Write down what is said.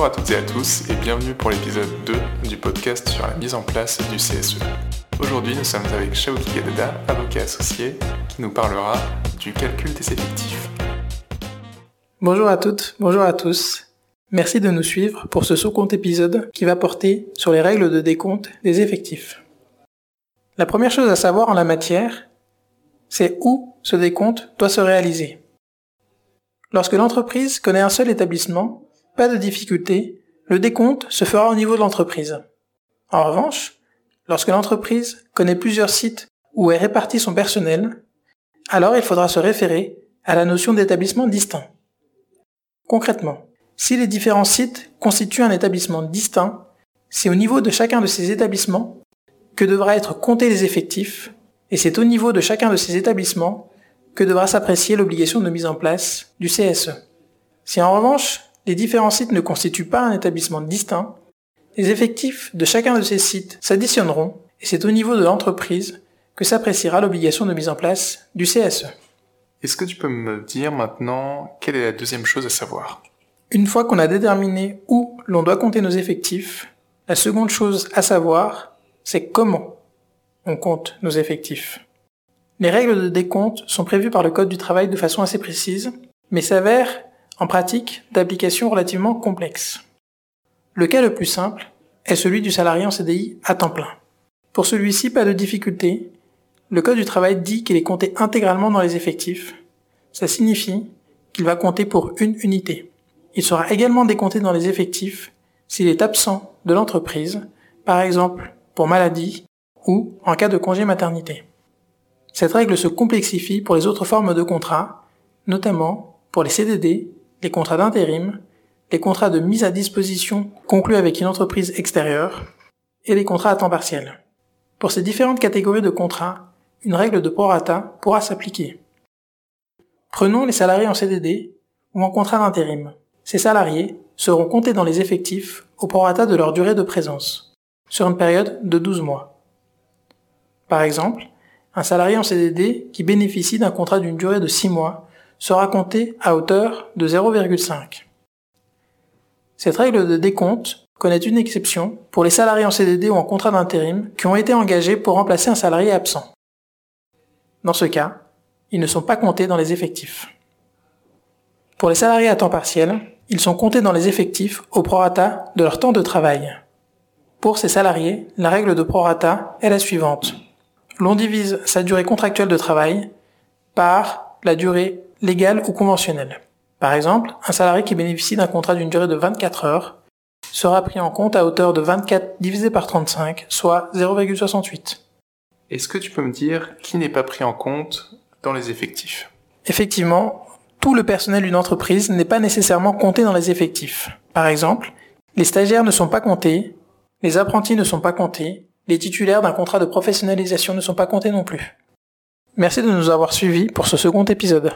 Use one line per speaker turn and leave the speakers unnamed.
Bonjour à toutes et à tous et bienvenue pour l'épisode 2 du podcast sur la mise en place du CSE. Aujourd'hui, nous sommes avec Shaoki Gadeda, avocat associé, qui nous parlera du calcul des effectifs.
Bonjour à toutes, bonjour à tous. Merci de nous suivre pour ce second épisode qui va porter sur les règles de décompte des effectifs. La première chose à savoir en la matière, c'est où ce décompte doit se réaliser. Lorsque l'entreprise connaît un seul établissement, de difficulté, le décompte se fera au niveau de l'entreprise. En revanche, lorsque l'entreprise connaît plusieurs sites où est réparti son personnel, alors il faudra se référer à la notion d'établissement distinct. Concrètement, si les différents sites constituent un établissement distinct, c'est au niveau de chacun de ces établissements que devra être compté les effectifs, et c'est au niveau de chacun de ces établissements que devra s'apprécier l'obligation de mise en place du CSE. Si en revanche, les différents sites ne constituent pas un établissement distinct, les effectifs de chacun de ces sites s'additionneront et c'est au niveau de l'entreprise que s'appréciera l'obligation de mise en place du CSE.
Est-ce que tu peux me dire maintenant quelle est la deuxième chose à savoir?
Une fois qu'on a déterminé où l'on doit compter nos effectifs, la seconde chose à savoir, c'est comment on compte nos effectifs. Les règles de décompte sont prévues par le Code du travail de façon assez précise, mais s'avèrent, en pratique, d'application relativement complexe. Le cas le plus simple est celui du salarié en CDI à temps plein. Pour celui-ci, pas de difficulté. Le Code du travail dit qu'il est compté intégralement dans les effectifs. Ça signifie qu'il va compter pour une unité. Il sera également décompté dans les effectifs s'il est absent de l'entreprise, par exemple pour maladie ou en cas de congé maternité. Cette règle se complexifie pour les autres formes de contrats, notamment pour les CDD, les contrats d'intérim, les contrats de mise à disposition conclus avec une entreprise extérieure et les contrats à temps partiel. Pour ces différentes catégories de contrats, une règle de prorata pourra s'appliquer. Prenons les salariés en CDD ou en contrat d'intérim. Ces salariés seront comptés dans les effectifs au prorata de leur durée de présence, sur une période de 12 mois. Par exemple, un salarié en CDD qui bénéficie d'un contrat d'une durée de 6 mois sera compté à hauteur de 0,5. Cette règle de décompte connaît une exception pour les salariés en CDD ou en contrat d'intérim qui ont été engagés pour remplacer un salarié absent. Dans ce cas, ils ne sont pas comptés dans les effectifs. Pour les salariés à temps partiel, ils sont comptés dans les effectifs au prorata de leur temps de travail. Pour ces salariés, la règle de prorata est la suivante l'on divise sa durée contractuelle de travail par la durée légale ou conventionnelle. Par exemple, un salarié qui bénéficie d'un contrat d'une durée de 24 heures sera pris en compte à hauteur de 24 divisé par 35, soit 0,68.
Est-ce que tu peux me dire qui n'est pas pris en compte dans les effectifs?
Effectivement, tout le personnel d'une entreprise n'est pas nécessairement compté dans les effectifs. Par exemple, les stagiaires ne sont pas comptés, les apprentis ne sont pas comptés, les titulaires d'un contrat de professionnalisation ne sont pas comptés non plus. Merci de nous avoir suivis pour ce second épisode.